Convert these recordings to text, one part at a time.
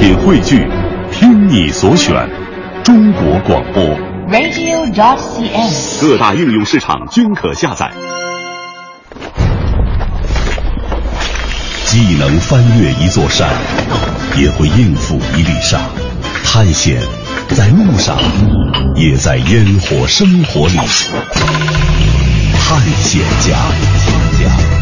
品汇聚，听你所选，中国广播。radio.dot.cn，。各大应用市场均可下载。既能翻越一座山，也会应付一粒沙。探险，在路上，也在烟火生活里。探险家。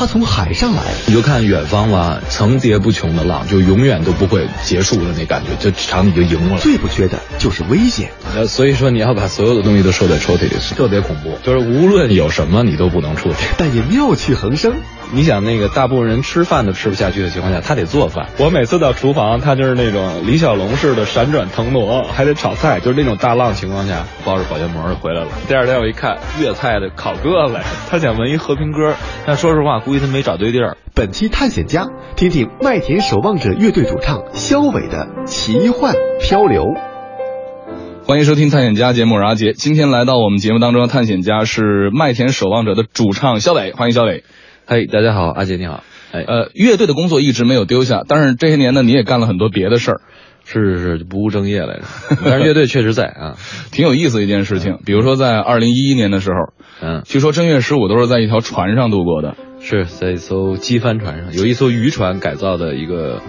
他从海上来，你就看远方吧，层叠不穷的浪，就永远都不会结束的那感觉，这场你就赢了。最不缺的就是危险。呃，所以说你要把所有的东西都收在抽屉里，特别恐怖。就是无论有什么，你都不能出去。但也妙趣横生。你想，那个大部分人吃饭都吃不下去的情况下，他得做饭。我每次到厨房，他就是那种李小龙式的闪转腾挪，还得炒菜，就是那种大浪情况下，包着保鲜膜就回来了。第二天我一看，粤菜的烤鸽子，他想纹一和平鸽，但说实话，估计他没找对地儿。本期探险家，听听麦田守望者乐队主唱肖伟的奇幻漂流。欢迎收听探险家节目，我是阿杰。今天来到我们节目当中的探险家是麦田守望者的主唱肖伟，欢迎肖伟。嘿，大家好，阿杰你好。哎，呃，乐队的工作一直没有丢下，但是这些年呢，你也干了很多别的事儿。是是是，不务正业来着。但是乐队确实在啊，挺有意思的一件事情。比如说在二零一一年的时候，嗯，据说正月十五都是在一条船上度过的，是在一艘机帆船上，有一艘渔船改造的一个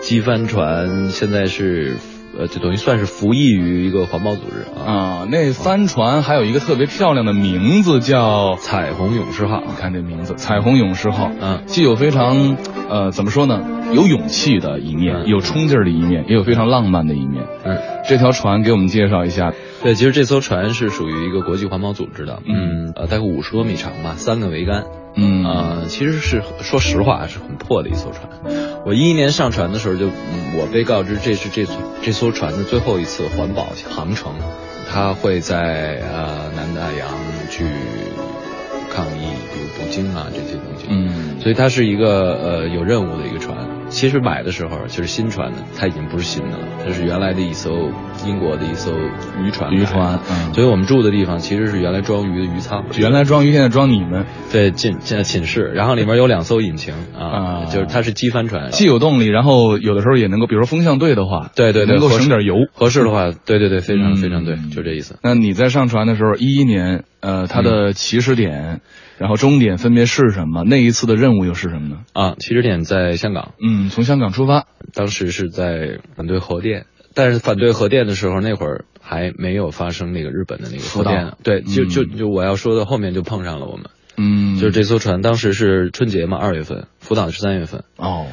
机帆船，现在是。呃，就等于算是服役于一个环保组织啊。啊，那帆船还有一个特别漂亮的名字叫“彩虹勇士号”。你看这名字，“彩虹勇士号”，嗯，既有非常呃怎么说呢，有勇气的一面，嗯、有冲劲儿的一面，也有非常浪漫的一面。嗯，这条船给我们介绍一下。对，其实这艘船是属于一个国际环保组织的，嗯，呃，大概五十多米长吧，三个桅杆。嗯啊、呃，其实是说实话是很破的一艘船。我一一年上船的时候就，嗯、我被告知这是这这艘船的最后一次环保航程，它会在呃南大洋去抗议，比如捕鲸啊这些东西。嗯，所以它是一个呃有任务的一个船。其实买的时候就是新船的，它已经不是新的了，它是原来的一艘英国的一艘渔船。渔船，嗯，所以我们住的地方其实是原来装鱼的鱼舱。原来装鱼，现在装你们。对，进现在寝室，然后里面有两艘引擎啊，啊就是它是机帆船，既有动力，然后有的时候也能够，比如说风向对的话，对对对，能够省点油。合适的话，对对对，非常嗯非常对，就这意思。那你在上船的时候，一一年，呃，它的起始点。然后终点分别是什么？那一次的任务又是什么呢？啊，起始点在香港。嗯，从香港出发，当时是在反对核电，但是反对核电的时候，那会儿还没有发生那个日本的那个核电。对，就就就我要说的后面就碰上了我们。嗯，就是这艘船当时是春节嘛，二月份，福岛是三月份。哦。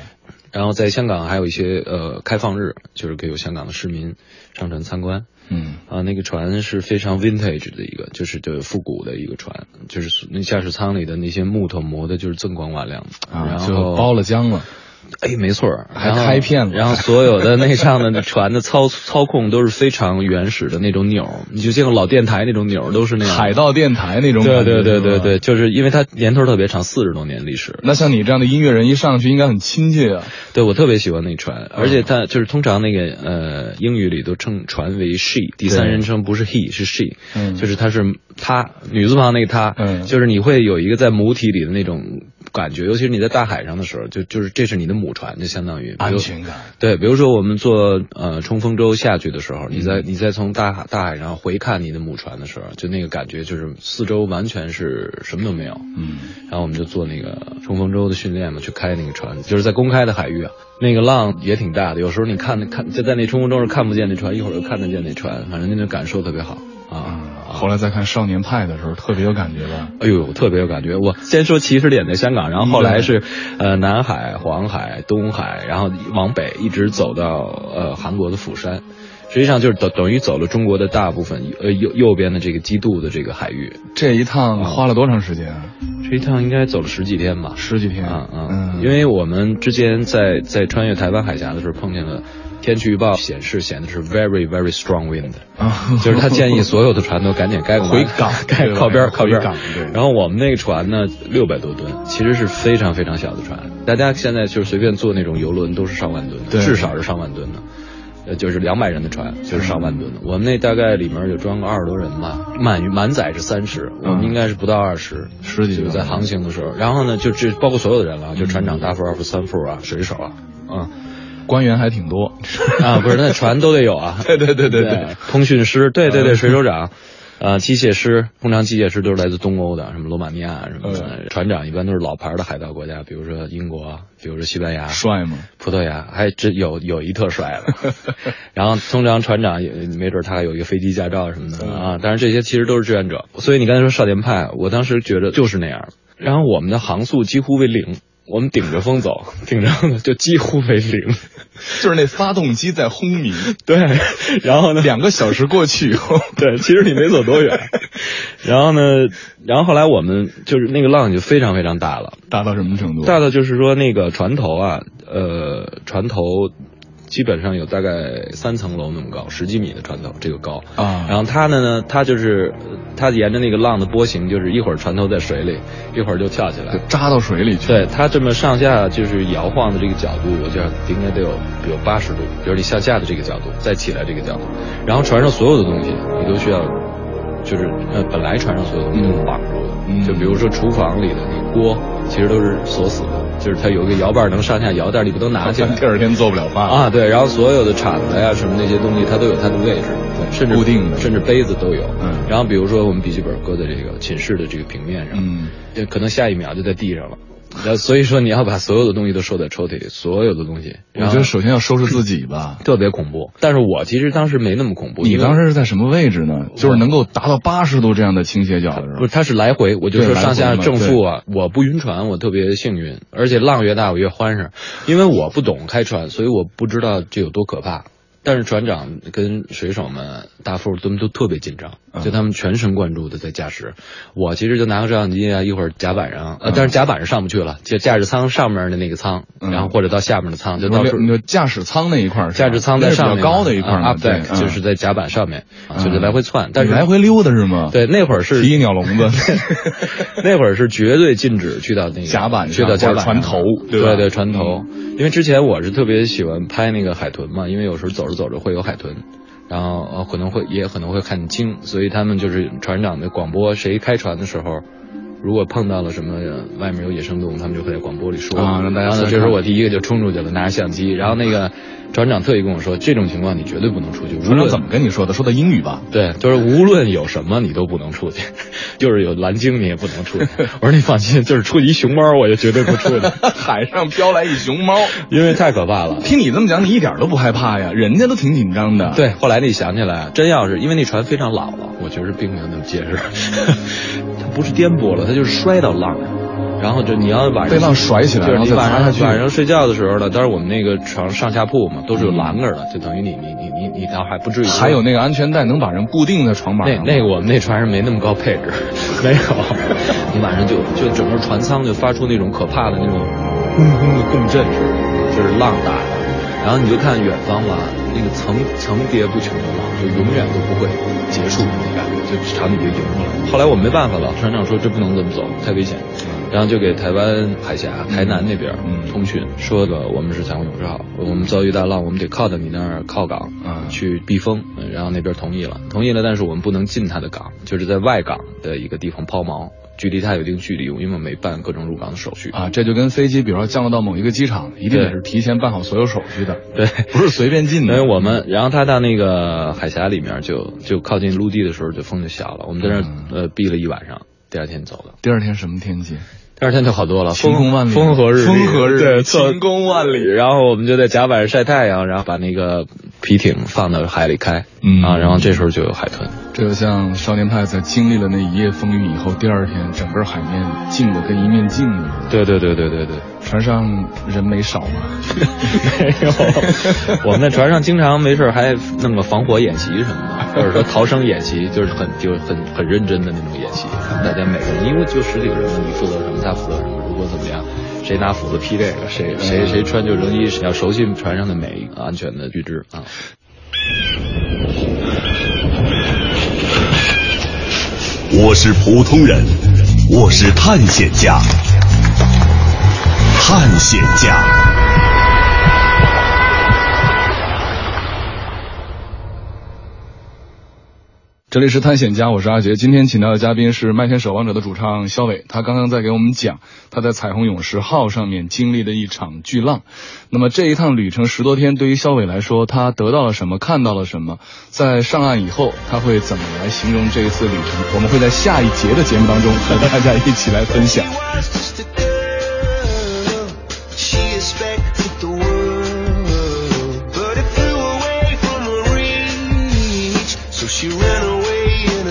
然后在香港还有一些呃开放日，就是给有香港的市民上船参观。嗯啊，那个船是非常 vintage 的一个，就是就复古的一个船，就是那驾驶舱里的那些木头磨的，就是锃光瓦亮的，啊，然后包了浆了。哎，没错，还开片了。然后所有的那上的船的操操控都是非常原始的那种钮，你就像老电台那种钮，都是那种。海盗电台那种对对对对对，就是因为它年头特别长，四十多年历史。那像你这样的音乐人一上去应该很亲切啊。对我特别喜欢那船，而且它就是通常那个呃英语里都称船为 she，第三人称不是 he 是 she，嗯，就是它是她女字旁那个她，嗯，就是你会有一个在母体里的那种感觉，尤其是你在大海上的时候，就就是这是你的母船，就相当于安全感。对，比如说我们坐呃冲锋舟下去的时候，你嗯在你在从大海大海上回看你的母船的时候，就那个感觉就是四周完全是什么都没有，嗯，然后我们就做那个冲锋舟的训练嘛，去开那个船，就是在公开的海域啊，那个浪也挺大的，有时候你看看就在那冲锋舟上看不见那船，一会儿又看得见那船，反正那种感受特别好啊。后来再看《少年派》的时候，特别有感觉吧？哎呦，特别有感觉。我先说起始点在香港，然后后来是，呃，南海、黄海、东海，然后往北一直走到呃韩国的釜山，实际上就是等等于走了中国的大部分，呃右右边的这个基度的这个海域。这一趟花了多长时间啊？这一趟应该走了十几天吧，十几天啊啊！嗯，因为我们之前在在穿越台湾海峡的时候碰见了。天气预报显示显的是 very very strong wind，、啊、就是他建议所有的船都赶紧该回港，该靠边靠边。港。然后我们那个船呢，六百多吨，其实是非常非常小的船。大家现在就是随便坐那种游轮都是上万吨，至少是上万吨的。呃，就是两百人的船，就是上万吨的。我们那大概里面有装个二十多人吧，满满载是三十，我们应该是不到二十，十几在航行的时候。然后呢，就这包括所有的人了，就船长、大副、二副、三副啊，水手啊，啊官员还挺多 啊，不是那船都得有啊。对对对对对对，，通讯师，对对对，水手长。啊，机械师通常机械师都是来自东欧的，什么罗马尼亚什么的。船长一般都是老牌的海盗国家，比如说英国，比如说西班牙、帅吗？葡萄牙，还真有有一特帅的。然后通常船长也没准他还有一个飞机驾照什么的啊。但是这些其实都是志愿者，所以你刚才说少年派，我当时觉得就是那样。然后我们的航速几乎为零，我们顶着风走，顶着风就几乎为零。就是那发动机在轰鸣，对，然后呢，两个小时过去以后，对，其实你没走多远。然后呢，然后后来我们就是那个浪就非常非常大了，大到什么程度？大到就是说那个船头啊，呃，船头基本上有大概三层楼那么高，十几米的船头这个高啊然后它呢呢，它就是它沿着那个浪的波形，就是一会儿船头在水里，一会儿就跳起来就。扎到水里去。对它这么上下就是摇晃的这个角度，我觉得应该得有有八十度，比如你向下的这个角度，再起来这个角度，然后船上所有的东西你都需要，就是呃本来船上所有东西都是绑住的，嗯就比如说厨房里的那个锅，其实都是锁死的，就是它有一个摇把能上下摇，但是你不都拿起来 第二天做不了饭。啊，对，然后所有的铲子呀什么那些东西，它都有它的位置，对，甚至固定的。甚至杯子都有。嗯。然后比如说我们笔记本搁在这个寝室的这个平面上，嗯，就可能下一秒就在地上了。那所以说你要把所有的东西都收在抽屉里，所有的东西，我觉得首先要收拾自己吧。特别恐怖。但是我其实当时没那么恐怖，你当时是在什么位置呢？就是能够达到八十度这样的倾斜角的时候不是，。它是来回，我就说上下正负啊，我不晕船，我特别幸运，而且浪越大我越欢实，因为我不懂开船，所以我不知道这有多可怕。但是船长跟水手们、大副他们都特别紧张，嗯。就他们全神贯注的在驾驶。我其实就拿个照相机啊，一会儿甲板上，呃，嗯但是甲板上上不去了，就驾驶舱上面的那个舱，嗯。然后或者到下面的舱，就到处你的驾驶舱那一块儿，驾驶舱在上面高的一块对就是在甲板上面，嗯就是来回窜，但是来回溜达是吗？，对那会儿是提一鸟笼子，那会儿是绝对禁止去到那个甲板上去到甲板船头对对对船头。因为之前我是特别喜欢拍那个海豚嘛，因为有时候走着走着会有海豚，然后呃可能会也可能会看清，所以他们就是船长的广播，谁开船的时候。如果碰到了什么外面有野生动物，他们就会在广播里说啊让大家然后呢，这时候我第一个就冲出去了，拿着相机。然后那个船长特意跟我说，这种情况你绝对不能出去。无论船长怎么跟你说的？说的英语吧？对，就是无论有什么你都不能出去，就是有蓝鲸你也不能出去。我说你放心，就是出一熊猫我也绝对不出去，海上飘来一熊猫，因为太可怕了。听你这么讲，你一点都不害怕呀？人家都挺紧张的。，对，后来你想起来，真要是因为那船非常老了，我觉得并没有那么结实，它不是颠簸了，它就是摔到浪上。然后就你要晚上被浪甩起来就是你晚上晚上睡觉的时候呢，当然我们那个床上下铺嘛，都是有栏杆的，就等于你你你你你倒还不至于。还有那个安全带能把人固定在床板那上。那个我们那船上没那么高配置，没有。你晚上就就整个船舱就发出那种可怕的那种轰轰的共振似的，就是浪打的。然后你就看远方吧，那个层层叠不穷的浪，就永远都不会结束的那感觉，就场景就迎过来。后来我没办法了，船长说这不能这么走，太危险。然后就给台湾海峡、台南那边嗯通讯，说的我们是彩虹勇士号，我们遭遇大浪，我们得靠到你那儿靠港，嗯去避风，嗯然后那边同意了，同意了，但是我们不能进他的港，就是在外港的一个地方抛锚，距离它有一定距离，因为我们没办各种入港的手续。啊，这就跟飞机，比如说降落到某一个机场，一定得是提前办好所有手续的，对，不是随便进的 因的。为我们，然后他到那个海峡里面就就靠近陆地的时候，就风就小了，我们在那呃避了一晚上，第二天走的。第二天什么天气？第二天就好多了，风晴空万里风和日丽，风和日丽对，晴空万里然后我们就在甲板上晒太阳，然后把那个皮艇放到海里开，嗯啊，然后这时候就有海豚。这就像少年派在经历了那一夜风雨以后，第二天整个海面静的跟一面镜子。对对对对对对。船上人没少吗？没有，我们在船上经常没事儿还弄个防火演习什么的，或者说逃生演习，就是很就是很很认真的那种演习。大家每个人，因为就十几个人嘛，你负责什么，他负责什么，如果怎么样，谁拿斧子劈这个，谁谁谁穿救生衣，要熟悉船上的每一个安全的须知啊。我是普通人，我是探险家，探险家。这里是探险家，我是阿杰。今天请到的嘉宾是《麦田守望者》的主唱肖伟，他刚刚在给我们讲他在彩虹勇士号上面经历的一场巨浪。那么这一趟旅程十多天，对于肖伟来说，他得到了什么，看到了什么？在上岸以后，他会怎么来形容这一次旅程？我们会在下一节的节目当中和大家一起来分享。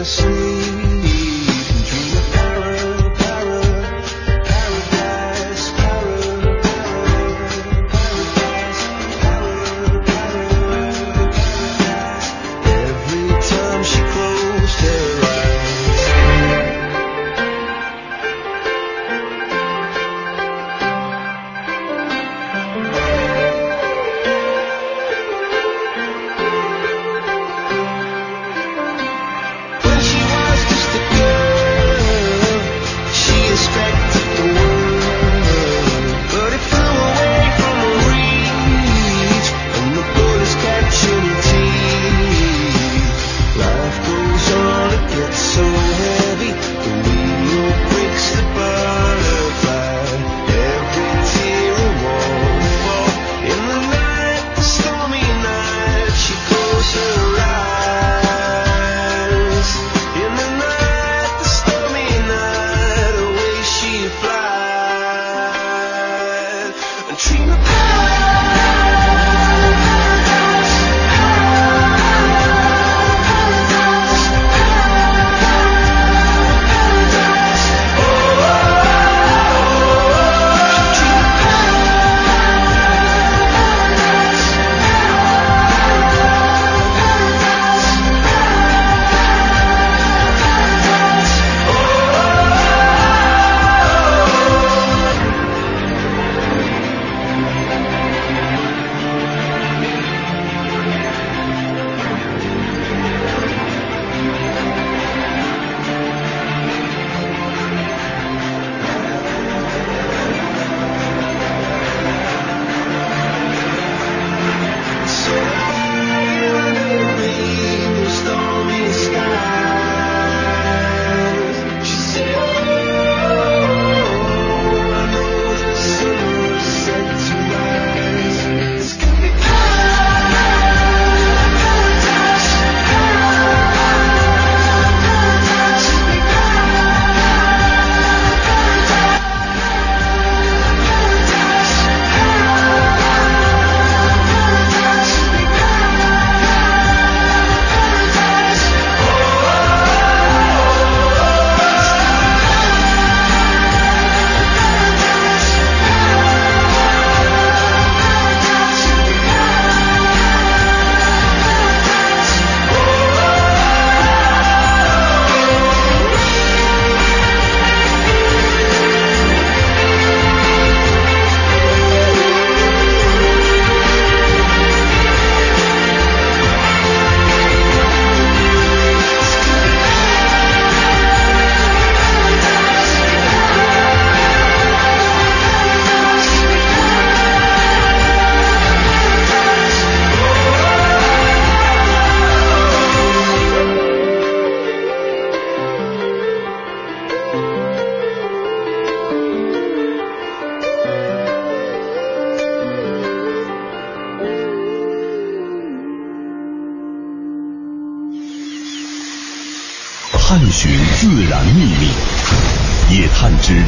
asleep.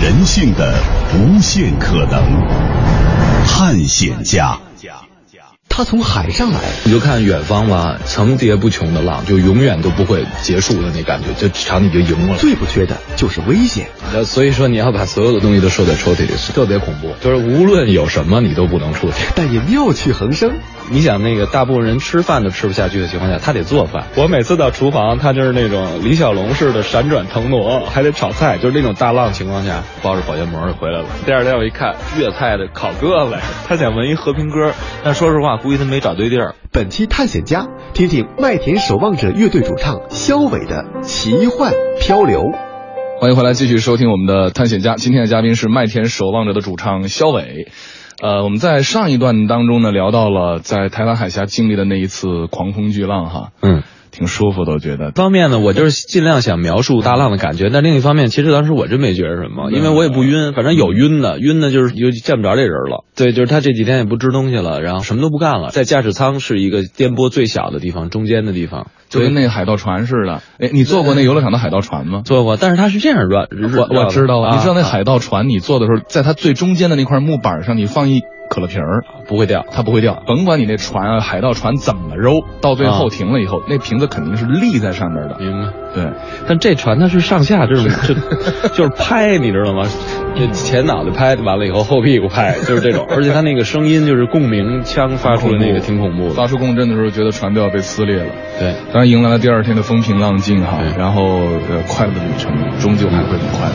人性的无限可能，探险家。他从海上来，你就看远方吧，层叠不穷的浪，就永远都不会结束的那感觉，就场你就赢了。最不缺的就是危险。那所以说你要把所有的东西都收在抽屉里，是特别恐怖。就是无论有什么，你都不能出去。但也妙趣横生。你想那个大部分人吃饭都吃不下去的情况下，他得做饭。我每次到厨房，他就是那种李小龙式的闪转腾挪，还得炒菜，就是那种大浪情况下，包着保鲜膜就回来了。第二天我一看，粤菜的烤鸽子，他想 闻一和平鸽，但说实话。估计他没找对地儿。本期探险家，听听麦田守望者乐队主唱肖伟的奇幻漂流。欢迎回来，继续收听我们的探险家。今天的嘉宾是麦田守望者的主唱肖伟。呃，我们在上一段当中呢，聊到了在台湾海峡经历的那一次狂风巨浪，哈，嗯。挺舒服的，我觉得。一方面呢，我就是尽量想描述大浪的感觉，但另一方面，其实当时我真没觉得什么，因为我也不晕，反正有晕的，晕的就是就见不着这人了。对，就是他这几天也不吃东西了，然后什么都不干了，在驾驶舱是一个颠簸最小的地方，中间的地方，就跟那个海盗船似的。哎，你坐过那游乐场的海盗船吗？坐过，但是它是这样转，我我知道啊，你知道那海盗船，你坐的时候，在它最中间的那块木板上，你放一。可乐瓶儿不会掉，它不会掉。甭管你那船啊，海盗船怎么揉，到最后停了以后，那瓶子肯定是立在上面的。明白？对。但这船它是上下这种，就就是拍，你知道吗？这前脑袋拍完了以后，后屁股拍，就是这种。而且它那个声音就是共鸣腔发出的那个挺恐怖的。发出共振的时候，觉得船都要被撕裂了。对。当然迎来了第二天的风平浪静哈，然后呃快乐的旅程终究还会很快乐。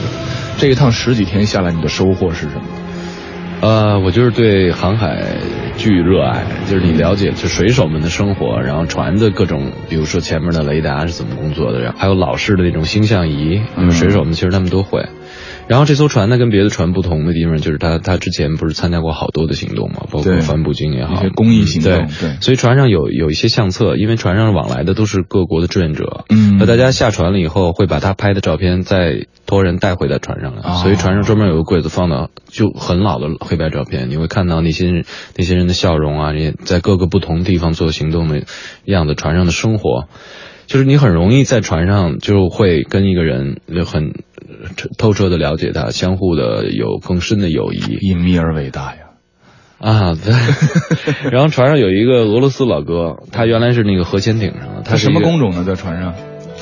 这一趟十几天下来，你的收获是什么？呃，我就是对航海巨热爱，就是你了解就水手们的生活，然后船的各种，比如说前面的雷达是怎么工作的，然后还有老式的那种星象仪，水手们其实他们都会。然后这艘船呢，跟别的船不同的地方，就是它它之前不是参加过好多的行动嘛，包括帆捕鲸也好，一些公益行动，对，所以船上有有一些相册，因为船上往来的都是各国的志愿者，嗯，那大家下船了以后，会把他拍的照片再托人带回到船上来，所以船上专门有个柜子放到就很老的黑白照片，你会看到那些那些人的笑容啊，也在各个不同地方做行动的样子，船上的生活。就是你很容易在船上就会跟一个人很透彻的了解他，相互的有更深的友谊，隐秘而伟大呀！啊，对。然后船上有一个俄罗斯老哥，他原来是那个核潜艇上的，他什么工种呢？在船上？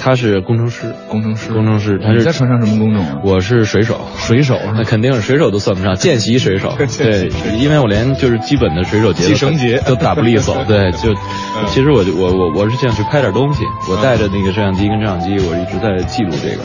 他是工程师，工程师，工程师。他是在船上什么工种啊？我是水手，水手，那肯定是水手都算不上，见习水手。对，因为我连就是基本的水手节、绳节都打不利索。对，就其实我我我我是想去拍点东西，我带着那个摄像机跟照相机，我一直在记录这个。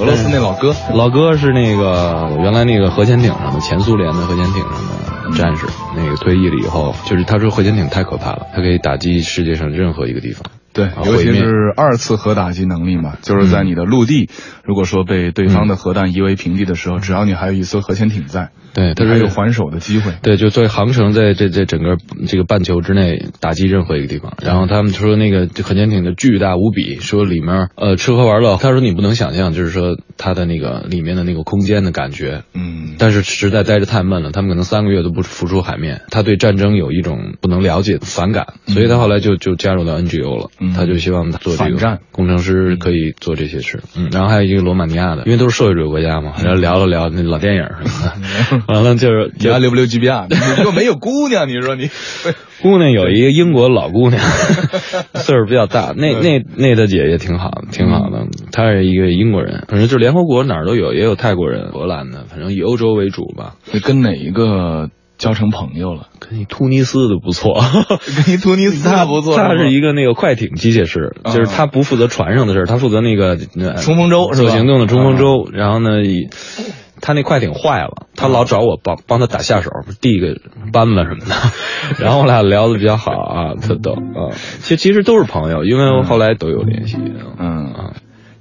俄罗斯那老哥，老哥是那个原来那个核潜艇上的前苏联的核潜艇上的战士，那个退役了以后，就是他说核潜艇太可怕了，它可以打击世界上任何一个地方。对，尤其是二次核打击能力嘛，就是在你的陆地，如果说被对方的核弹夷为平地的时候，只要你还有一艘核潜艇在。对，它还有还手的机会。对，就作为航程，在这这整个这个半球之内打击任何一个地方。然后他们说那个核潜艇的巨大无比，说里面呃吃喝玩乐，他说你不能想象，就是说它的那个里面的那个空间的感觉。嗯。但是实在待着太闷了，他们可能三个月都不浮出海面。他对战争有一种不能了解的反感，所以他后来就就加入到 NGO 了。他就希望做这个工程师可以做这些事。嗯。然后还有一个罗马尼亚的，因为都是社会主义国家嘛，然后聊了聊那老电影什么的。完了就是你还留不留 G B R？你又没有姑娘，你说你 姑娘有一个英国老姑娘，岁数比较大。那那那大姐也挺好，挺好的。她是一个英国人，反正就是联合国哪儿都有，也有泰国人、荷兰的，反正以欧洲为主吧。跟哪一个交成朋友了？跟你突尼斯的不错，跟你突尼斯 他不错。他是一个那个快艇机械师，就是他不负责船上的事他负责那个冲锋舟，是吧行动的冲锋舟。然后呢？他那快艇坏了，他老找我帮帮他打下手，递个扳子什么的，然后我俩聊的比较好啊，特逗啊。其实其实都是朋友，因为后来都有联系。嗯啊，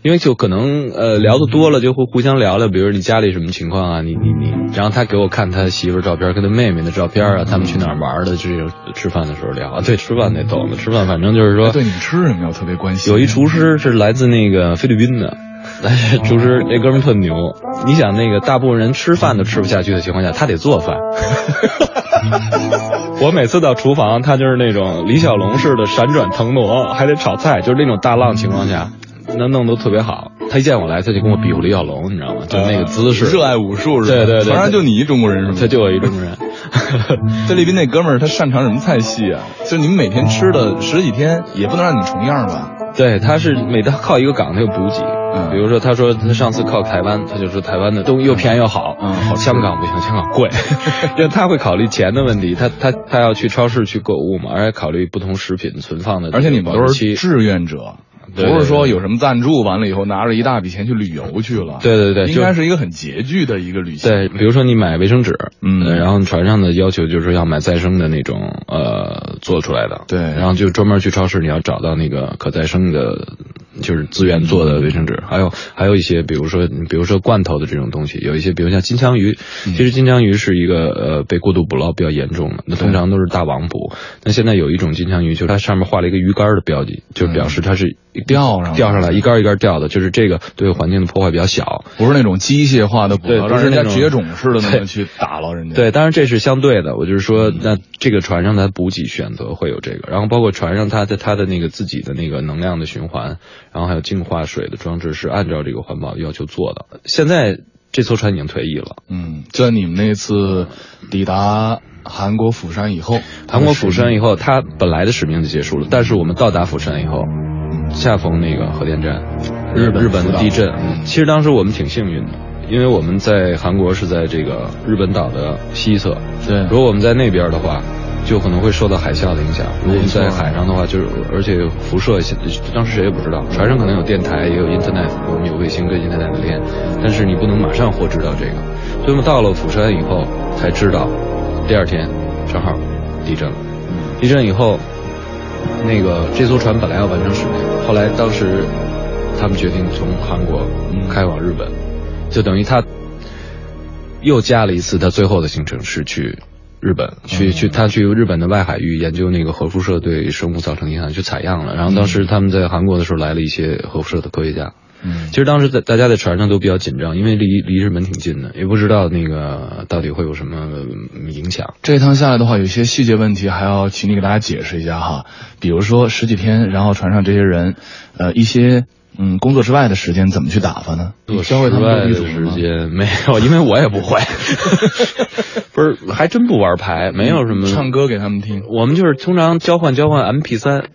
因为就可能呃聊的多了，就会互相聊聊，比如你家里什么情况啊，你你你，然后他给我看他媳妇照片，跟他妹妹的照片啊，他们去哪儿玩的，这种吃饭的时候聊啊。对，吃饭那逗呢，吃饭反正就是说，对你吃什么要特别关心。有一厨师是来自那个菲律宾的。厨师那哥们特牛，你想那个大部分人吃饭都吃不下去的情况下，他得做饭。我每次到厨房，他就是那种李小龙式的闪转腾挪，还得炒菜，就是那种大浪情况下，那弄得特别好。他一见我来，他就跟我比划李小龙，你知道吗？就那个姿势。热爱武术是吧？对对对，当然就你一中国人是吗？他就我一中国人。菲律宾那哥们儿他擅长什么菜系啊？就你们每天吃的十几天，也不能让你重样吧？对，他是每到靠一个港他就补给。嗯，比如说，他说他上次靠台湾，他就说台湾的东西又便宜又好。嗯，好，香港不行，香港贵，因为他会考虑钱的问题。他他他要去超市去购物嘛，而且考虑不同食品存放的。而且你们都是志愿者。不是说有什么赞助，完了以后拿着一大笔钱去旅游去了。对对对，应该是一个很拮据的一个旅行。对，比如说你买卫生纸，嗯，然后船上的要求就是要买再生的那种，呃，做出来的。对，然后就专门去超市，你要找到那个可再生的就是资源做的卫生纸，还有还有一些，比如说比如说罐头的这种东西，有一些比如像金枪鱼，其实金枪鱼是一个呃被过度捕捞比较严重的，那通常都是大网捕。那现在有一种金枪鱼，就是它上面画了一个鱼竿的标记，就表示它是钓上钓上来。一竿一竿钓的，就是这个对环境的破坏比较小，不是那种机械化的捕捞，让人家绝种似的那么去打捞人家。对，当然这是相对的，我就是说，那这个船上它补给选择会有这个，然后包括船上它的它的那个自己的那个能量的循环，然后还有净化水的装置是按照这个环保要求做的。现在这艘船已经退役了，嗯，就在你们那次抵达韩国釜山以后，韩国釜山以后，它本来的使命就结束了，但是我们到达釜山以后，恰逢那个核电站，日本日本的地震。嗯，其实当时我们挺幸运的。因为我们在韩国是在这个日本岛的西侧，对。如果我们在那边的话，就可能会受到海啸的影响。如果我们在海上的话，就是而且辐射，当时谁也不知道。船上可能有电台，也有 Internet，我们有卫星跟 Internet 连，但是你不能马上获知到这个。所以我们到了釜山以后才知道，第二天正好地震了。地震以后，那个这艘船本来要完成使命，后来当时他们决定从韩国开往日本，就等于他又加了一次他最后的行程是去日本，去去他去日本的外海域研究那个核辐射对生物造成影响，去采样了。然后当时他们在韩国的时候来了一些核辐射的科学家。嗯其实当时在大家在船上都比较紧张，因为离离日本挺近的，也不知道那个到底会有什么嗯影响。这一趟下来的话，有些细节问题还要请你给大家解释一下哈。比如说十几天，然后船上这些人，呃，一些嗯工作之外的时间怎么去打发呢？你教会他们斗地主之外的时？间没有，因为我也不会，不是还真不玩牌，没有什么唱歌给他们听。我们就是通常交换交换 MP 三，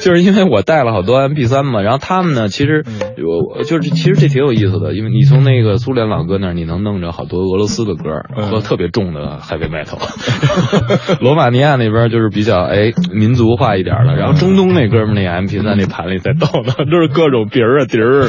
就是因为我带了好多 MP 三嘛，然后他们呢，其实嗯。我我就是其实这挺有意思的，因为你从那个苏联老哥那儿，你能弄着好多俄罗斯的歌嗯。和特别重的 heavy metal，罗马尼亚那边就是比较哎民族化一点的，然后中东那哥们儿那 MP 三那盘里在逗呢，都是各种鼻儿啊笛儿的，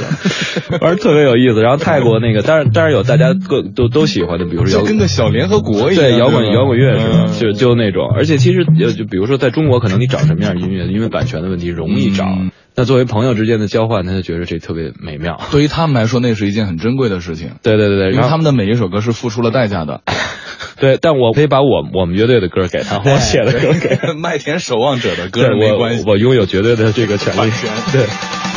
反正特别有意思。然后泰国那个，当然当然有大家各都都喜欢的，比如说摇就跟个小联合国一样，对摇滚摇滚乐是吧？嗯。就就那种，而且其实就就比如说在中国，可能你找什么样的音乐，因为版权的问题容易找。嗯那作为朋友之间的交换，他就觉得这特别美妙。对于他们来说，那是一件很珍贵的事情，对对对对，因为他们的每一首歌是付出了代价的。对，但我可以把我我们乐队的歌给他，我写的歌给。麦田守望者的歌我没关系。我拥有绝对的这个权利权。对。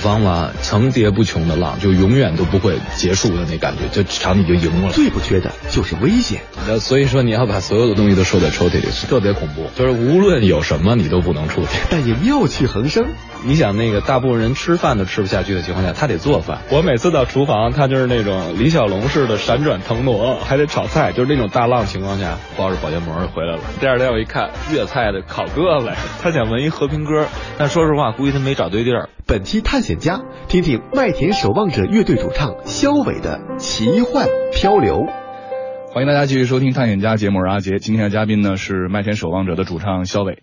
方吧，层叠不穷的浪，就永远都不会结束的那感觉，就场你就赢了。最不缺的就是危险。那所以说你要把所有的东西都收在抽屉里，特别恐怖。就是无论有什么，你都不能出去。但也妙趣横生。你想那个大部分人吃饭都吃不下去的情况下，他得做饭。我每次到厨房，他就是那种李小龙式的闪转腾挪，还得炒菜，就是那种大浪情况下，包着保鲜膜就回来了。第二天我一看，粤菜的烤鸽子，他想闻一和平鸽，但说实话，估计他没找对地儿。本期探险家，听听麦田守望者乐队主唱肖伟的奇幻漂流。欢迎大家继续收听《探险家》节目，我是阿杰。今天的嘉宾呢是麦田守望者的主唱肖伟，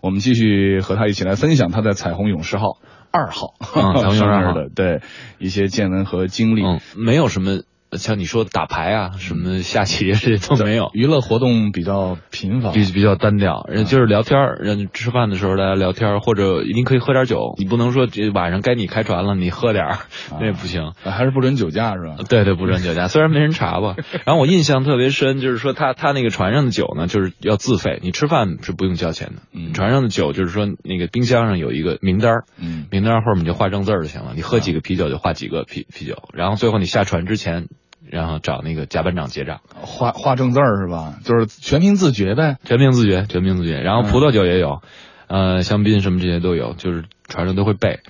我们继续和他一起来分享他在彩虹勇士号二号嗯彩虹勇士二号 上面的对一些见闻和经历。嗯，没有什么像你说打牌啊，什么下棋这些都没有。娱乐活动比较频繁，比比较单调，人就是聊天儿，人吃饭的时候大家聊天儿，或者您可以喝点酒，你不能说这晚上该你开船了，你喝点儿，那也不行。啊还是不准酒驾是吧？对对，不准酒驾，虽然没人查吧。然后我印象特别深，就是说他他那个船上的酒呢，就是要自费，你吃饭是不用交钱的。嗯船上的酒就是说那个冰箱上有一个名单儿嗯名单儿后面你就画正字儿就行了，你喝几个啤酒就画几个啤啤酒，然后最后你下船之前，然后找那个甲班长结账。画画正字儿是吧？就是全凭自觉呗。全凭自觉，全凭自觉。然后葡萄酒也有，呃，香槟什么这些都有，就是船上都会备，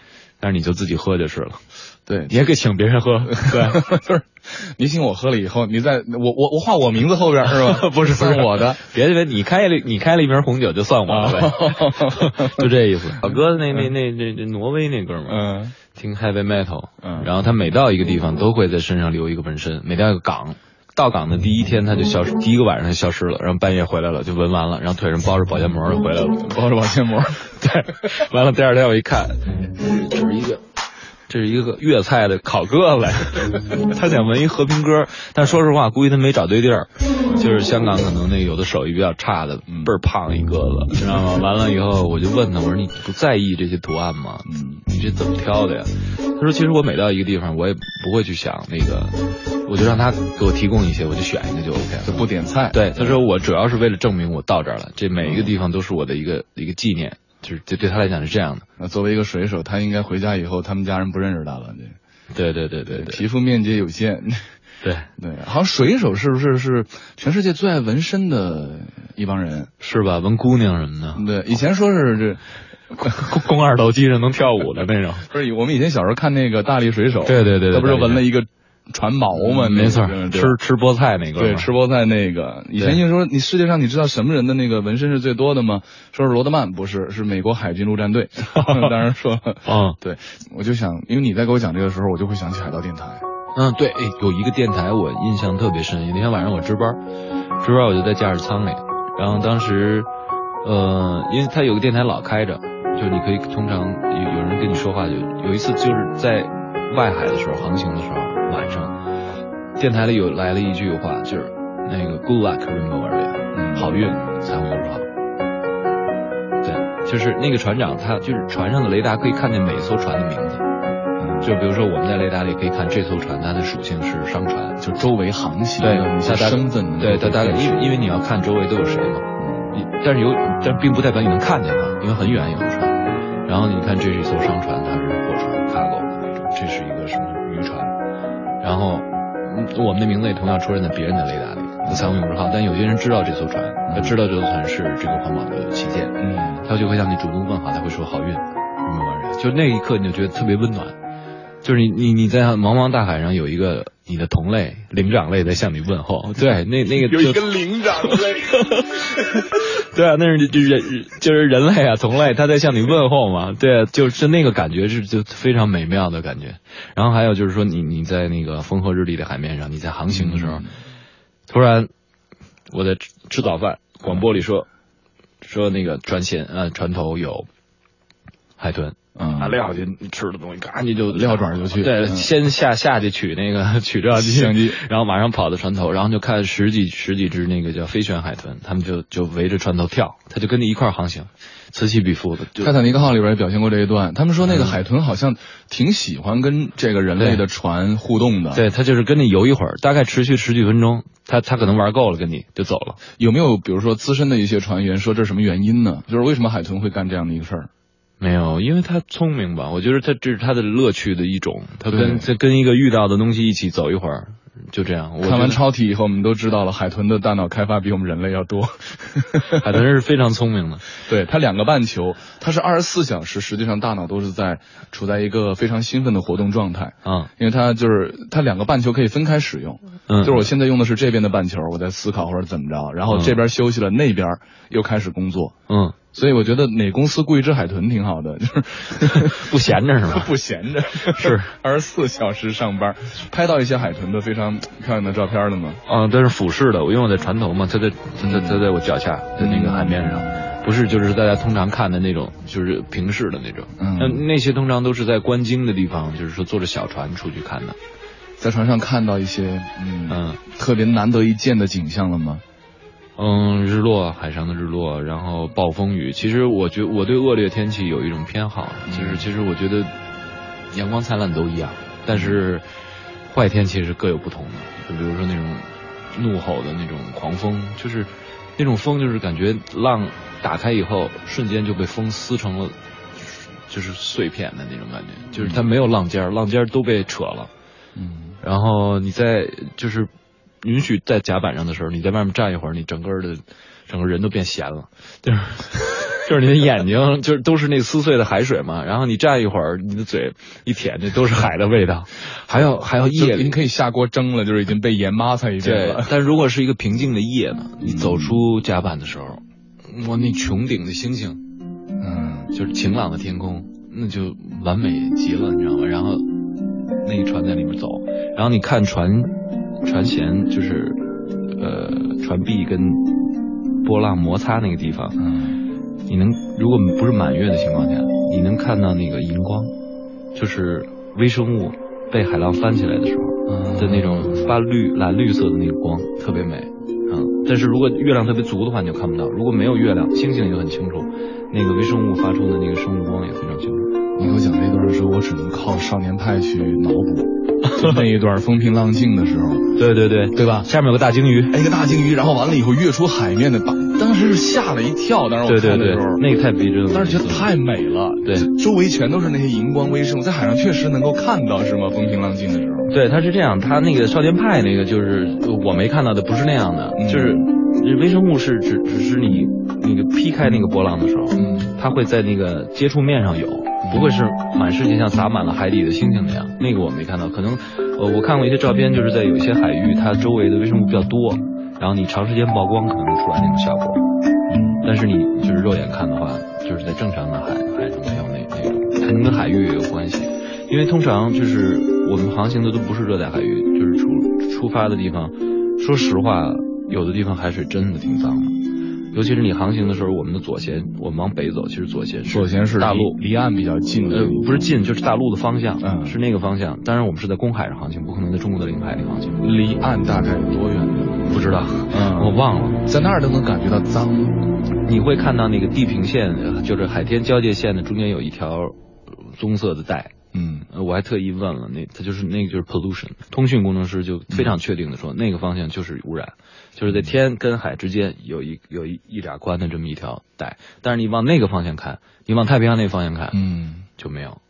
但是你就自己喝就是了，对，你也可以请别人喝，对，就是你请我喝了以后，你在我我我画我名字后边是吧？不是 不是我的。别别别你开了你开了一瓶红酒就算我的呗，就这意思。老哥那那那那那挪威那哥们儿，嗯听 heavy metal，嗯然后他每到一个地方都会在身上留一个纹身，每到一个港。到港的第一天他就消失，第一个晚上就消失了，然后半夜回来了就纹完了，然后腿上包着保鲜膜就回来了。包着保鲜膜。对，完了第二天我一看，就是一个。这是一个粤菜的烤鸽子，他想纹一和平鸽，但说实话，估计他没找对地儿，就是香港可能那有的手艺比较差的，嗯倍儿胖一个子，知道吗？完了以后我就问他，我说你不在意这些图案吗？嗯你这怎么挑的呀？他说其实我每到一个地方，我也不会去想那个，我就让他给我提供一些，我就选一个就 OK 了，就不点菜。对，他说我主要是为了证明我到这儿了，这每一个地方都是我的一个一个纪念，就是对对他来讲是这样的。那作为一个水手，他应该回家以后，他们家人不认识他了。对对对对对皮肤面积有限。对，对，好像水手是不是是全世界最爱纹身的一帮人？是吧？纹姑娘什么的，对，以前说是这。肱肱二头肌上能跳舞的那种。不是，我们以前小时候看那个大力水手，对对对对他不是纹了一个船锚吗？嗯没错，吃吃菠菜那个，对，吃菠菜那个。以前就说你世界上你知道什么人的那个纹身是最多的吗？说是罗德曼，不是，是美国海军陆战队。当然说，嗯对，我就想，因为你在给我讲这个时候，我就会想起海盗电台。嗯，对，哎，有一个电台我印象特别深，有那天晚上我值班，值班我就在驾驶舱里，然后当时，呃，因为他有个电台老开着，就你可以通常有有人跟你说话，就有一次就是在外海的时候航行的时候，晚上，电台里有来了一句话，就是那个 Good luck Rainbow Area，嗯好运彩虹勇士号。对，就是那个船长，他就是船上的雷达可以看见每艘船的名字。嗯，就比如说我们在雷达里可以看这艘船，它的属性是商船，就周围航行对，它的身份对，它大概因为因为你要看周围都有谁嘛，嗯但是有但并不代表你能看见它，因为很远有的船。然后你看这是一艘商船，它是然后嗯我们的名字也同样出现在别人的雷达里，彩虹勇士号。但有些人知道这艘船，他知道这艘船是这个环保的旗舰，嗯，他就会向你主动问好，他会说好运，有没有人？就那一刻你就觉得特别温暖，就是你你你在茫茫大海上有一个你的同类灵长类在向你问候，对，那那个就灵长类。对啊，那是就是人就是人类啊，同类，他在向你问候嘛，对啊，就是那个感觉是就非常美妙的感觉。然后还有就是说你你在那个风和日丽的海面上，你在航行的时候，嗯突然我在吃吃早饭，广播里说说那个船前呃船头有海豚。嗯，啊，撂下吃的东西，赶紧就撂爪就去对，嗯先下下去取那个 取照机相机，然后马上跑到船头，然后就看十几十几只那个叫飞旋海豚，他们就就围着船头跳，他就跟你一块儿航行，此起彼伏的。就泰坦尼克号里边也表现过这一段，他们说那个嗯海豚好像挺喜欢跟这个人类的船互动的。，对他就是跟你游一会儿，大概持续十几分钟，他他可能玩够了，跟你就走了。有没有比如说资深的一些船员说这是什么原因呢？就是为什么海豚会干这样的一个事儿？没有，因为他聪明吧？我觉得他这是他的乐趣的一种，他跟对他跟一个遇到的东西一起走一会儿，就这样。我看完超体以后，我们都知道了，海豚的大脑开发比我们人类要多。海豚是非常聪明的，对它两个半球，它是二十四小时，实际上大脑都是在处在一个非常兴奋的活动状态。啊，因为它就是它两个半球可以分开使用，嗯，就是我现在用的是这边的半球，我在思考或者怎么着，然后嗯这边休息了，那边又开始工作。嗯，所以我觉得哪公司雇一只海豚挺好的，就是 不闲着是吧？不闲着，是 二十四小时上班，拍到一些海豚的非常漂亮的照片了吗？啊，但是俯视的，我因为我在船头嘛，它在它在它在我脚下，在那个海面上，不是就是大家通常看的那种，就是平视的那种。嗯那那些通常都是在观鲸的地方，就是说坐着小船出去看的。在船上看到一些嗯嗯特别难得一见的景象了吗？嗯，日落，海上的日落，然后暴风雨。其实我觉我对恶劣天气有一种偏好，就是其实我觉得阳光灿烂都一样，但是坏天气是各有不同的。就比如说那种怒吼的那种狂风，就是那种风，就是感觉浪打开以后，瞬间就被风撕成了，就是碎片的那种感觉，就是它没有浪尖儿，浪尖儿都被扯了。嗯然后你在就是允许在甲板上的时候，你在外面站一会儿，你整个的整个人都变咸了，就是 就是你的眼睛就是都是那撕碎的海水嘛，然后你站一会儿，你的嘴一舔，这都是海的味道，还要还要夜里就已经可以下锅蒸了，就是已经被盐抹擦一遍对了，。但如果是一个平静的夜呢，你走出甲板的时候，哇，那穹顶的星星，嗯就是晴朗的天空，那就完美极了，你知道吗？然后那个船在里面走，然后你看船船舷就是呃船壁跟波浪摩擦那个地方，嗯你能如果不是满月的情况下，你能看到那个荧光，就是微生物被海浪翻起来的时候嗯的那种发绿蓝绿色的那个光，特别美。嗯，但是如果月亮特别足的话，你就看不到；如果没有月亮，星星就很清楚，那个微生物发出的那个生物光也非常清楚。你给我讲这段的时候，我只能靠少年派去脑补，就那一段风平浪静的时候，对对对，对吧？下面有个大鲸鱼。哎，一个大鲸鱼，然后完了以后跃出海面的，当当时是吓了一跳，当时我看的时候，，那个太逼真了。当时觉得太美了，对。周围全都是那些荧光微生物，在海上确实能够看到，是吗？风平浪静的时候，对，他是这样，他那个少年派那个就是呃我没看到的，不是那样的，嗯。就是微生物是只只是你那个劈开那个波浪的时候，嗯。它会在那个接触面上有，不会是满世界像洒满了海底的星星那样，那个我没看到。可能呃我看过一些照片，就是在有些海域，它周围的微生物比较多，然后你长时间曝光可能会出来那种效果。但是你就是肉眼看的话，就是在正常的海海中没有那那种，可能跟海域也有关系。因为通常就是我们航行的都不是热带海域，就是出出发的地方，说实话，有的地方海水真的挺脏的。尤其是你航行的时候，我们的左舷，我们往北走，其实左舷是左舷是大陆，离离岸比较近的呃，不是近，就是大陆的方向，嗯是那个方向。当然，我们是在公海上航行，不可能在中国的领海里航行。离岸大概有多远呢？不知道，嗯我忘了。在那儿都能感觉到脏？你会看到那个地平线，呃就是海天交界线的中间有一条呃棕色的带。嗯呃，我还特意问了，那他就是那个就是 pollution，通讯工程师就非常确定的说，那个方向就是污染，就是在天跟海之间有一有一一俩宽的这么一条带，但是你往那个方向看，你往太平洋那个方向看，嗯就没有。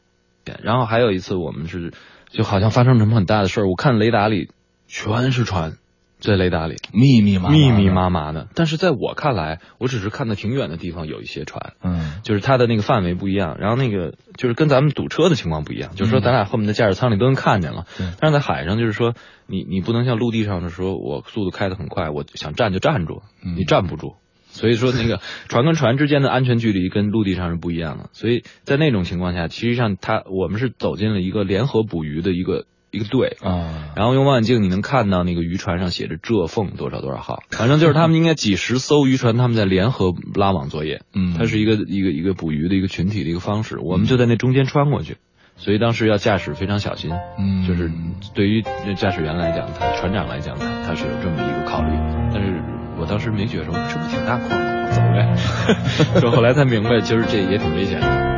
然后还有一次，我们是就好像发生什么很大的事儿，我看雷达里全是船，在雷达里。密密麻麻密密麻麻的，但是在我看来，我只是看到挺远的地方有一些船，嗯。就是它的那个范围不一样，然后那个就是跟咱们堵车的情况不一样，就是说咱俩后面的驾驶舱里都能看见了，嗯但是在海上就是说你你不能像陆地上的说，我速度开得很快，我想站就站住，嗯。你站不住。所以说，那个 船跟船之间的安全距离跟陆地上是不一样的。所以在那种情况下，其实上它我们是走进了一个联合捕鱼的一个一个队，啊，然后用望远镜你能看到那个渔船上写着浙凤多少多少号，反正就是他们应该几十艘渔船，他们在联合拉网作业。嗯它是一个一个一个捕鱼的一个群体的一个方式，我们就在那中间穿过去，所以当时要驾驶非常小心。嗯就是对于驾驶员来讲，他船长来讲，他他是有这么一个考虑。但是我当时没觉得说这不挺大块吗？走呗。就后来才明白，其实这也挺危险的。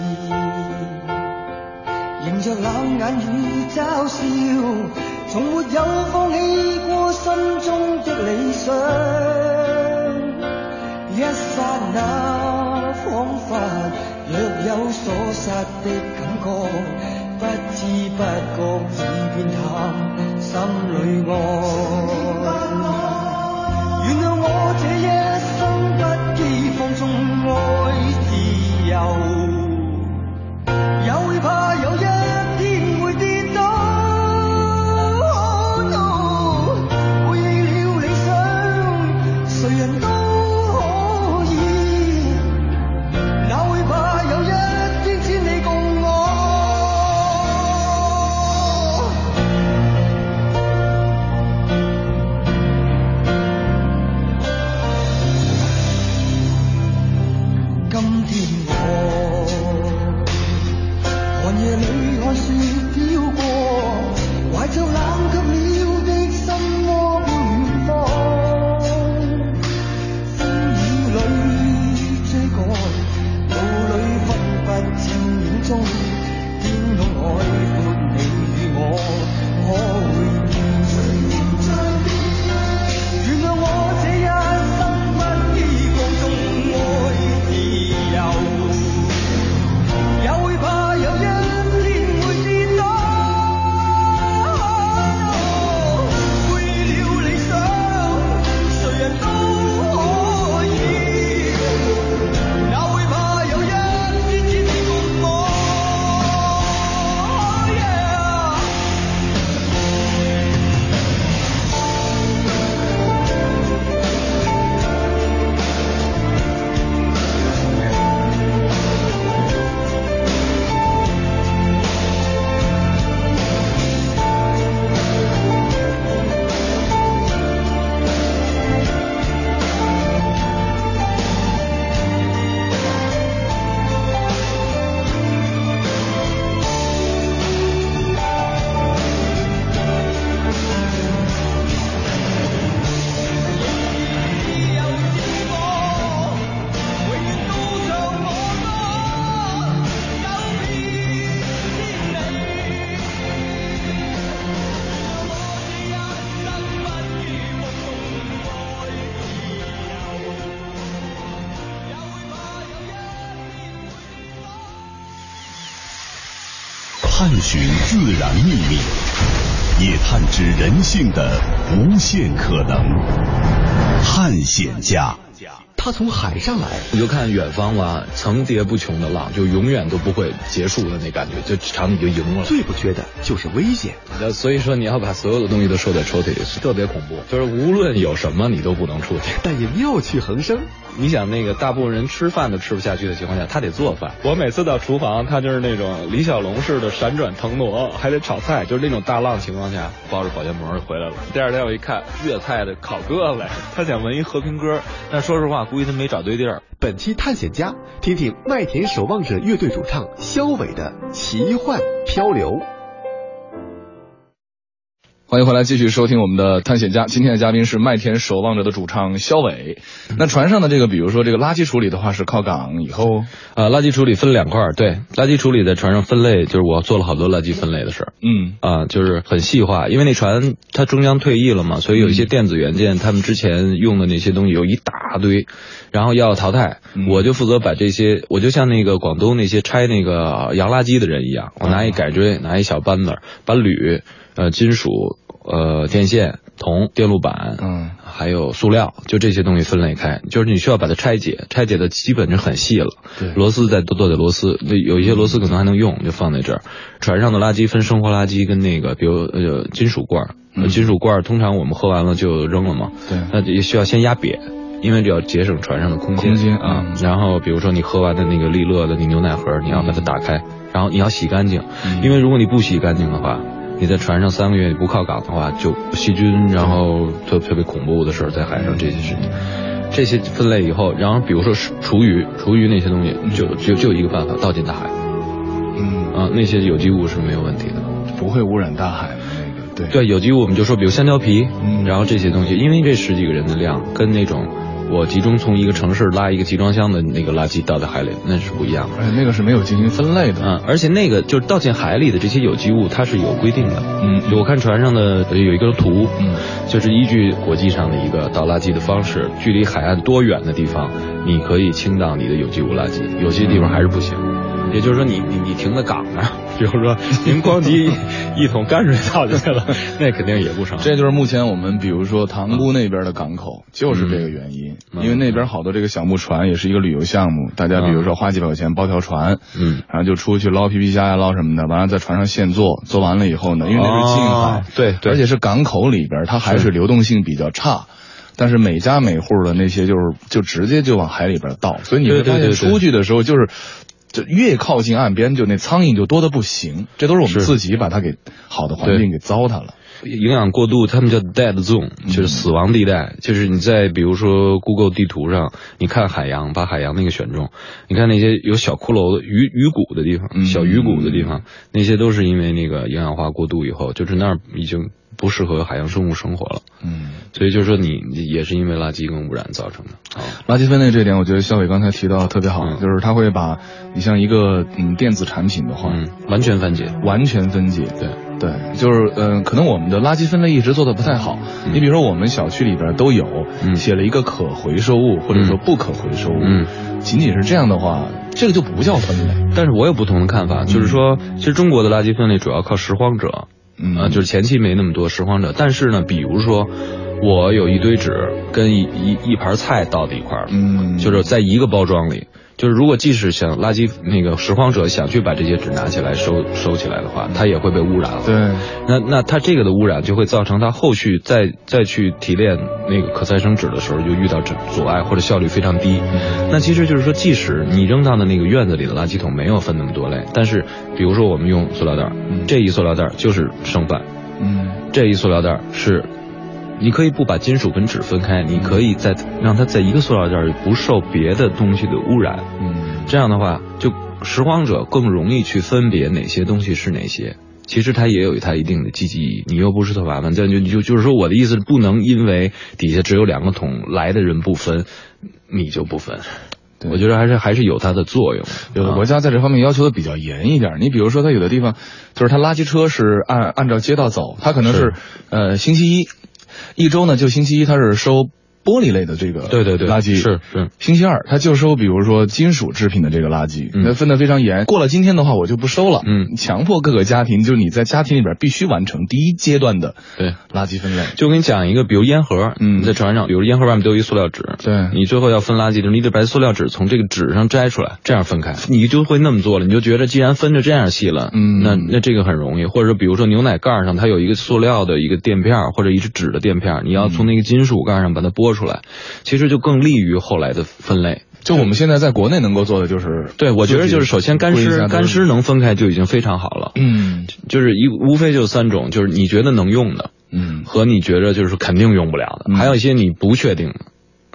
迎着冷眼与嘲笑，从没有放弃过心中的理想。一刹那，彷彿若有所失的感觉，不知不觉已变淡，心里爱。原谅我这一生不羁放纵爱自由。也会怕有一寻自然秘密，也探知人性的无限可能。探险家，他从海上来，你就看远方吧，层叠不穷的浪，就永远都不会结束的那感觉，就场你就赢了。最不缺的就是危险。那所以说你要把所有的东西都收在抽屉里，特别恐怖。就是无论有什么，你都不能出去。但也妙趣横生。你想那个大部分人吃饭都吃不下去的情况下，他得做饭。我每次到厨房，他就是那种李小龙式的闪转腾挪，还得炒菜，就是那种大浪情况下，包着保鲜膜就回来了。第二天我一看，粤菜的烤鸽子，他想闻一和平鸽，但说实话，估计他没找对地儿。本期探险家，听听麦田守望者乐队主唱肖伟的奇幻漂流。欢迎回来，继续收听我们的探险家。今天的嘉宾是麦田守望者的主唱肖伟。那船上的这个，比如说这个垃圾处理的话，是靠港以后，呃，垃圾处理分两块儿，对，垃圾处理在船上分类，就是我做了好多垃圾分类的事儿。嗯啊，就是很细化，因为那船它终将退役了嘛，所以有一些电子元件，他们之前用的那些东西有一大堆，然后要淘汰，嗯我就负责把这些，我就像那个广东那些拆那个洋垃圾的人一样，我拿一改锥，拿一小扳子，把铝、呃金属、呃电线、铜、电路板，嗯还有塑料，就这些东西分类开，就是你需要把它拆解，拆解的基本就很细了。对螺丝再多做点螺丝，那有一些螺丝可能还能用，就放在这儿。船上的垃圾分生活垃圾跟那个，比如呃金属罐儿，嗯金属罐儿通常我们喝完了就扔了嘛，对那也需要先压瘪。因为这要节省船上的空间，空间啊嗯然后比如说你喝完的那个利乐的那牛奶盒，你要把它打开，然后你要洗干净，嗯因为如果你不洗干净的话，你在船上三个月你不靠港的话，就细菌，然后特特别恐怖的事儿在海上这些事情。这些分类以后，然后比如说是厨余，厨余那些东西就就就一个办法，倒进大海。嗯，啊，那些有机物是没有问题的。不会污染大海的那个，对。对，有机物我们就说，比如香蕉皮，嗯。然后这些东西，因为这十几个人的量跟那种我集中从一个城市拉一个集装箱的那个垃圾倒在海里，那是不一样的。而且那个是没有进行分类的。嗯，而且那个就是倒进海里的这些有机物，它是有规定的。嗯我看船上的有一个图，嗯，就是依据国际上的一个倒垃圾的方式，距离海岸多远的地方，你可以倾倒你的有机物垃圾，有些地方还是不行。也就是说你，你你停在港那儿，比如说 您咣叽一桶泔水倒进去了，那肯定也不成。这就是目前我们比如说塘沽那边的港口，就是这个原因，嗯因为那边好多这个小木船也是一个旅游项目，大家比如说花几百块钱包条船，嗯，然后就出去捞皮皮虾呀、捞什么的，完了在船上现做，做完了以后呢，因为那是近海，哦对对而且是港口里边，它海水流动性比较差。但是每家每户的那些就是就直接就往海里边倒，所以你会发现出去的时候就是，就越靠近岸边就那苍蝇就多的不行，这都是我们自己把它给好的环境给糟蹋了。营养过度，他们叫 dead zone，就是死亡地带。就是你在比如说 Google 地图上，你看海洋，把海洋那个选中，你看那些有小骷髅的鱼鱼骨的地方，嗯。小鱼骨的地方，那些都是因为那个营养化过度以后，就是那儿已经不适合海洋生物生活了。嗯。所以就是说你你也是因为垃圾跟污染造成的。啊，垃圾分类这点，我觉得肖伟刚才提到特别好，嗯就是他会把你像一个嗯电子产品的话，嗯，完全分解。完全分解。对，对，就是嗯、呃可能我们的垃圾分类一直做的不太好。嗯你比如说，我们小区里边都有、嗯写了一个可回收物或者说不可回收物，嗯仅仅是这样的话，这个就不叫分类。但是我有不同的看法，就是说，其实中国的垃圾分类主要靠拾荒者，嗯啊，就是前期没那么多拾荒者，但是呢，比如说，我有一堆纸跟一一一盘菜倒在一块儿，嗯就是在一个包装里，就是如果即使想垃圾那个拾荒者想去把这些纸拿起来收收起来的话，它也会被污染了。对，那那它这个的污染就会造成它后续再再去提炼那个可再生纸的时候，就遇到阻阻碍或者效率非常低。那其实就是说，即使你扔到的那个院子里的垃圾桶没有分那么多类，但是比如说我们用塑料袋儿，这一塑料袋儿就是剩饭，嗯这一塑料袋儿是。你可以不把金属跟纸分开，你可以在让它在一个塑料袋里不受别的东西的污染，嗯这样的话，就拾荒者更容易去分别哪些东西是哪些。其实它也有它一定的积极意义，你又不是特麻烦，这就就就是说我的意思是不能因为底下只有两个桶来的人不分，你就不分。我觉得还是还是有它的作用。有的啊国家在这方面要求的比较严一点。你比如说，它有的地方就是它垃圾车是按按照街道走，它可能是是呃星期一一周呢，就星期一他是收玻璃类的这个对对对垃圾是是。星期二它就收比如说金属制品的这个垃圾，嗯。那分得非常严。过了今天的话，我就不收了。嗯。强迫各个家庭，就是你在家庭里边必须完成第一阶段的对。垃圾分类。就我给你讲一个，比如烟盒，嗯。你在船上，比如烟盒外面都有一塑料纸，对。你最后要分垃圾的时候，你得把塑料纸从这个纸上摘出来，这样分开，你就会那么做了，你就觉得既然分着这样细了，嗯。那那这个很容易，或者说比如说牛奶盖上它有一个塑料的一个垫片或者一只纸的垫片，你要从那个金属盖上把它剥出来，其实就更利于后来的分类。就我们现在在国内能够做的就是，对，我觉得就是首先干湿，干湿能分开就已经非常好了。嗯就是一无非就三种，就是你觉得能用的，嗯和你觉得就是肯定用不了的，嗯还有一些你不确定的。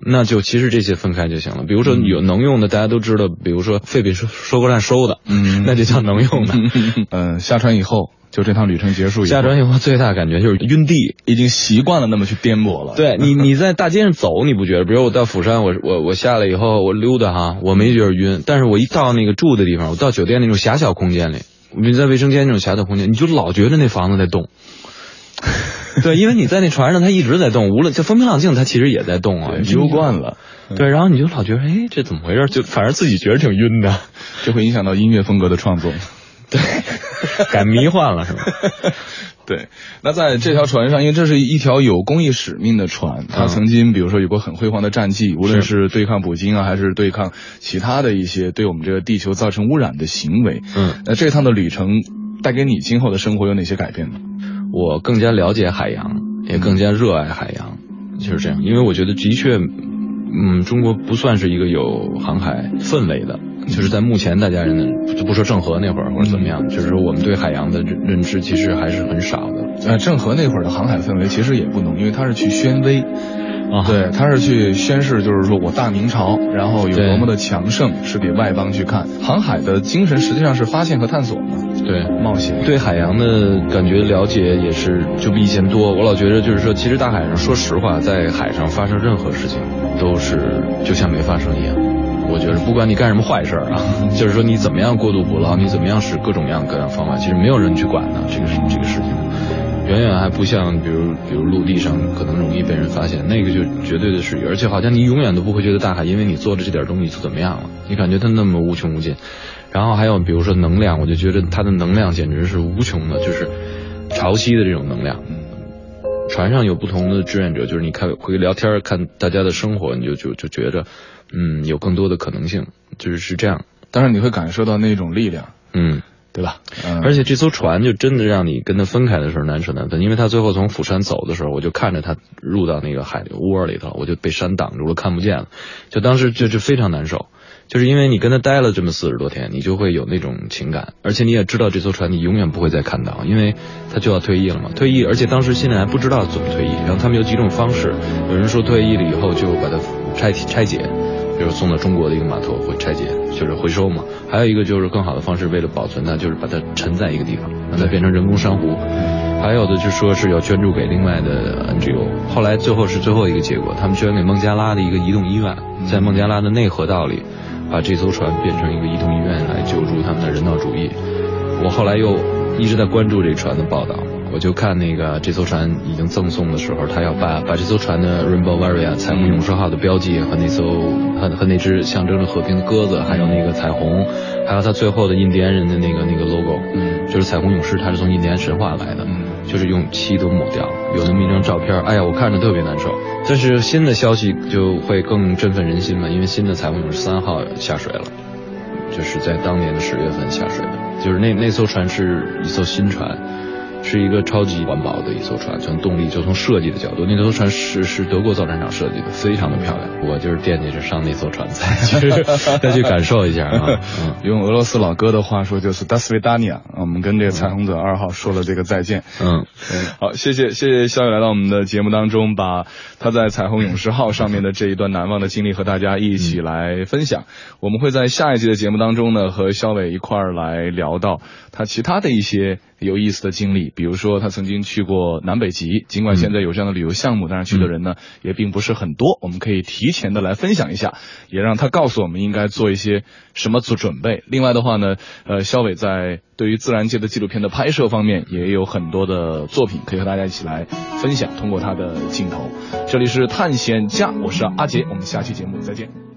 那就其实这些分开就行了。比如说有能用的，大家都知道，比如说废品收收购站收的，嗯那就叫能用的。嗯，下船以后，就这趟旅程结束以后，下船以后最大感觉就是晕地。已经习惯了那么去颠簸了。对你，你在大街上走，你不觉得？比如我到釜山，我我我下来以后，我溜达哈，我没觉得晕。但是我一到那个住的地方，我到酒店那种狭小空间里，你在卫生间那种狭小空间，你就老觉得那房子在动。对，因为你在那船上，它一直在动，无论就风平浪静，它其实也在动啊，对，你就溜惯了，对，然后你就老觉得，哎，这怎么回事？就反正自己觉得挺晕的，这会影响到音乐风格的创作。对，改迷幻了是吧？对，那在这条船上，因为这是一条有公益使命的船，它嗯曾经比如说有过很辉煌的战绩，无论是对抗捕鲸啊，还是对抗其他的一些对我们这个地球造成污染的行为。嗯，那这趟的旅程带给你今后的生活有哪些改变呢？我更加了解海洋，也更加热爱海洋，就是这样。因为我觉得的确，嗯，中国不算是一个有航海氛围的，就是在目前大家人的就不说郑和那会儿或者怎么样，就是说我们对海洋的认认知其实还是很少的。呃，郑和那会儿的航海氛围其实也不浓，因为他是去宣威，啊对，他是去宣誓，就是说我大明朝，然后有多么的强盛，是给外邦去看。航海的精神实际上是发现和探索嘛，对。冒险。对海洋的感觉了解也是就比以前多。我老觉得就是说，其实大海上，说实话，在海上发生任何事情都是就像没发生一样。我觉得不管你干什么坏事儿啊，就是说你怎么样过度捕捞，你怎么样使各种各样各样方法，其实没有人去管的这个是这个事情。远远还不像，比如比如陆地上可能容易被人发现，那个就绝对的是，而且好像你永远都不会觉得大海因为你做的这点东西就怎么样了，你感觉它那么无穷无尽。然后还有比如说能量，我就觉得它的能量简直是无穷的，就是潮汐的这种能量。船上有不同的志愿者，就是你看会聊天看大家的生活，你就就就觉着，嗯，有更多的可能性，就是是这样，当然你会感受到那种力量，嗯。对吧？嗯而且这艘船就真的让你跟他分开的时候难舍难分，因为他最后从釜山走的时候，我就看着他入到那个海窝里头，我就被山挡住了，看不见了，就当时就就非常难受，就是因为你跟他待了这么四十多天，你就会有那种情感，而且你也知道这艘船你永远不会再看到，因为他就要退役了嘛，退役，而且当时现在还不知道怎么退役，然后他们有几种方式，有人说退役了以后就把它拆拆解。比如送到中国的一个码头会拆解，就是回收嘛。还有一个就是更好的方式，为了保存它，就是把它沉在一个地方，让它变成人工珊瑚。还有的就说是要捐助给另外的 NGO。后来最后是最后一个结果，他们捐给孟加拉的一个移动医院，在孟加拉的内河道里，把这艘船变成一个移动医院来救助他们的人道主义。我后来又一直在关注这船的报道。我就看那个这艘船已经赠送的时候，他要把把这艘船的 Rainbow Warrior 彩虹勇士号的标记和那艘和和那只象征着和平的鸽子，还有那个彩虹，还有他最后的印第安人的那个那个 logo，嗯就是彩虹勇士，他是从印第安神话来的，嗯就是用漆都抹掉，有那么一张照片，哎呀，我看着特别难受。但是新的消息就会更振奋人心嘛，因为新的彩虹勇士三号下水了。就是在当年的十月份下水的，就是那那艘船是一艘新船，是一个超级环保的一艘船，从动力就从设计的角度，那艘船是是德国造船厂设计的，非常的漂亮。我就是惦记着上那艘船再去 再去感受一下啊。嗯，用俄罗斯老哥的话说，就是 d a s v i d a n i a 我们跟这个彩虹者二号说了这个再见。嗯，好，谢谢谢谢肖宇来到我们的节目当中，把他在彩虹勇士号上面的这一段难忘的经历和大家一起来分享。我们会在下一期的节目当中呢，和肖伟一块儿来聊到他其他的一些有意思的经历，比如说他曾经去过南北极，尽管现在有这样的旅游项目，但是去的人呢也并不是很多。我们可以提前的来分享一下，也让他告诉我们应该做一些什么做准备。另外的话呢，呃，肖伟在对于自然界的纪录片的拍摄方面也有很多的作品可以和大家一起来分享，通过他的镜头。这里是探险家，我是阿杰，我们下期节目再见。